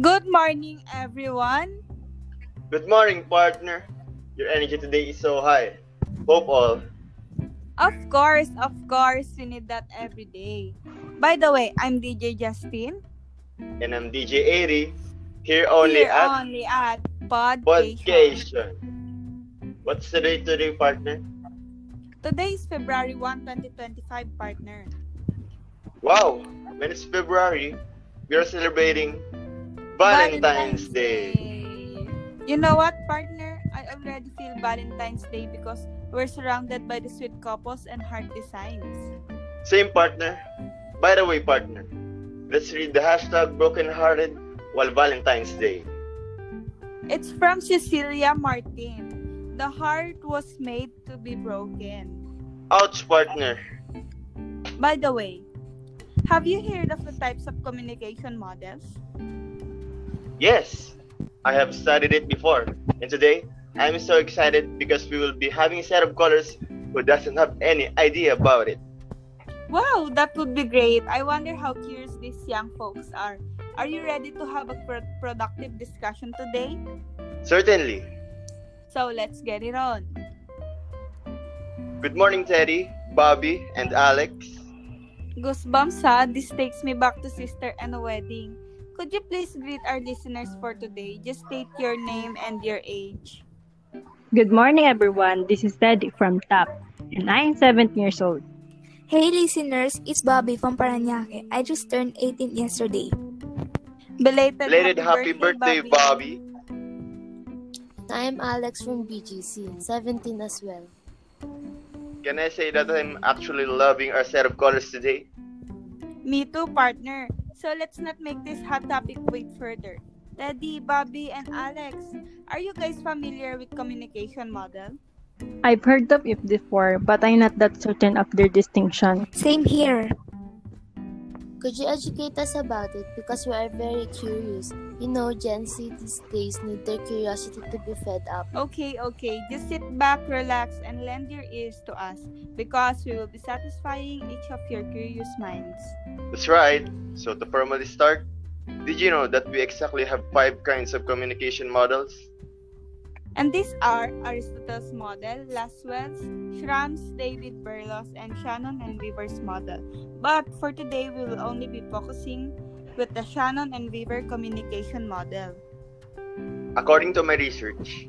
Good morning, everyone. Good morning, partner. Your energy today is so high. Hope all. Of course, of course, we need that every day. By the way, I'm DJ Justin. And I'm DJ 80. Here only Here at only at Podcast. Podcast. What's the date today, partner? Today is February 1, 2025, partner. Wow! When it's February, we are celebrating Valentine's, Day. You know what, partner? I already feel Valentine's Day because we're surrounded by the sweet couples and heart designs. Same partner. By the way, partner, let's read the hashtag brokenhearted while Valentine's Day. It's from Cecilia Martin. The heart was made to be broken. Ouch, partner. By the way, have you heard of the types of communication models? Yes, I have studied it before, and today I'm so excited because we will be having a set of callers who doesn't have any idea about it. Wow, that would be great. I wonder how curious these young folks are. Are you ready to have a pro- productive discussion today? Certainly. So let's get it on. Good morning, Teddy, Bobby, and Alex. Goosebumps ha, this takes me back to sister and a wedding. Could you please greet our listeners for today? Just state your name and your age. Good morning, everyone. This is Teddy from TAP, and I am 17 years old. Hey listeners, it's Bobby from Paranaque. I just turned 18 yesterday. Belated, Belated happy birthday, Bobby. I'm Alex from BGC, 17 as well. Can I say that I'm actually loving our set of colors today? Me too, partner. So let's not make this hot topic wait further. Teddy, Bobby, and Alex, are you guys familiar with communication model? I've heard of it before, but I'm not that certain of their distinction. Same here. Could you educate us about it? Because we are very curious. You know, Gen Z these days need their curiosity to be fed up. Okay, okay. Just sit back, relax, and lend your ears to us because we will be satisfying each of your curious minds. That's right. So to formally start, did you know that we exactly have five kinds of communication models? And these are Aristotle's model, Lasswell's, Schramm's, David Berlo's, and Shannon and Weaver's model. But for today, we will only be focusing with the Shannon and Weaver communication model. According to my research,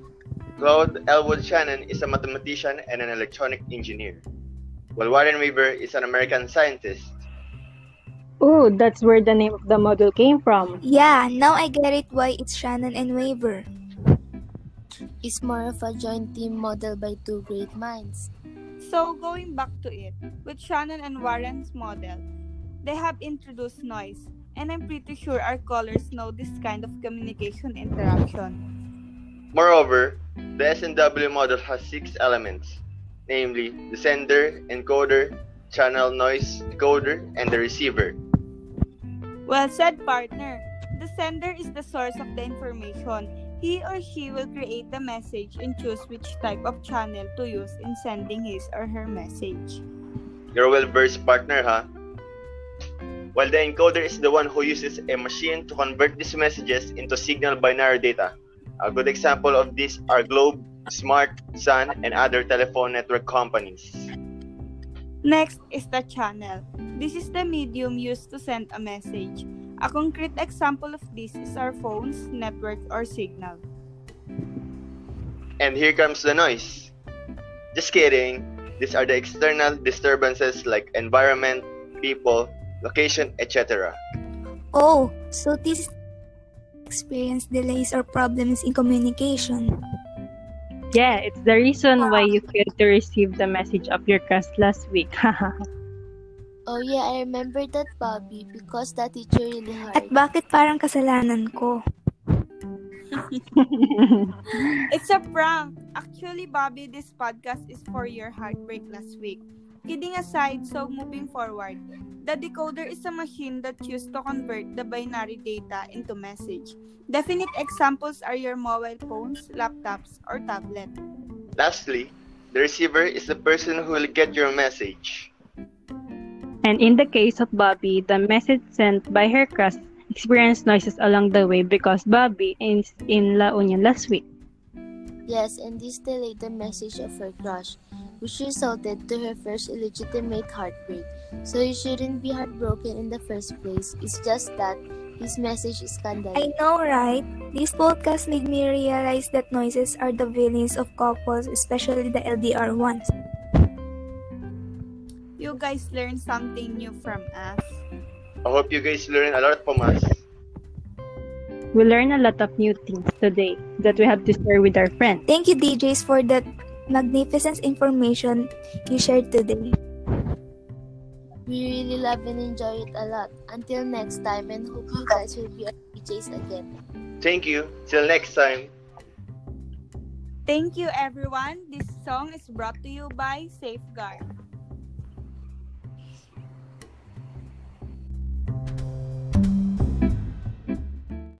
Claude Elwood Shannon is a mathematician and an electronic engineer, while Warren Weaver is an American scientist. Oh, that's where the name of the model came from. Yeah, now I get it why it's Shannon and Weaver. It's more of a joint team model by two great minds. So, going back to it, with Shannon and Warren's model, they have introduced noise, and I'm pretty sure our callers know this kind of communication interaction. Moreover, the S&W model has six elements, namely the sender, encoder, channel noise decoder, and the receiver. Well said, partner. The sender is the source of the information. He or she will create the message and choose which type of channel to use in sending his or her message. You're a well-versed partner, huh? While the encoder is the one who uses a machine to convert these messages into signal binary data. A good example of this are Globe, Smart, Sun, and other telephone network companies. Next is the channel. This is the medium used to send a message. A concrete example of this is our phones, network, or signal. And here comes the noise. Just kidding. These are the external disturbances like environment, people, location, etc. Oh, so this experience delays or problems in communication. Yeah, it's the reason why you failed to receive the message of your class last week. Oh yeah, I remember that, Bobby, because that teacher really hard. At bakit parang kasalanan ko? It's a prank. Actually, Bobby, this podcast is for your heartbreak last week. Kidding aside, so moving forward, the decoder is a machine that used to convert the binary data into message. Definite examples are your mobile phones, laptops, or tablet. Lastly, the receiver is the person who will get your message. And in the case of Bobby, the message sent by her crush experienced noises along the way because Bobby is in La Union last week. Yes, and this delayed the message of her crush, which resulted to her first illegitimate heartbreak. So you shouldn't be heartbroken in the first place. It's just that this message is scandalous. I know, right? This podcast made me realize that noises are the villains of couples, especially the LDR ones. You guys learned something new from us. I hope you guys learn a lot from us. We learned a lot of new things today that we have to share with our friends. Thank you, DJs, for that magnificent information you shared today. We really love and enjoy it a lot. Until next time, and hope you guys will be our DJs again. Thank you. Till next time. Thank you, everyone. This song is brought to you by Safeguard.